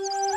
you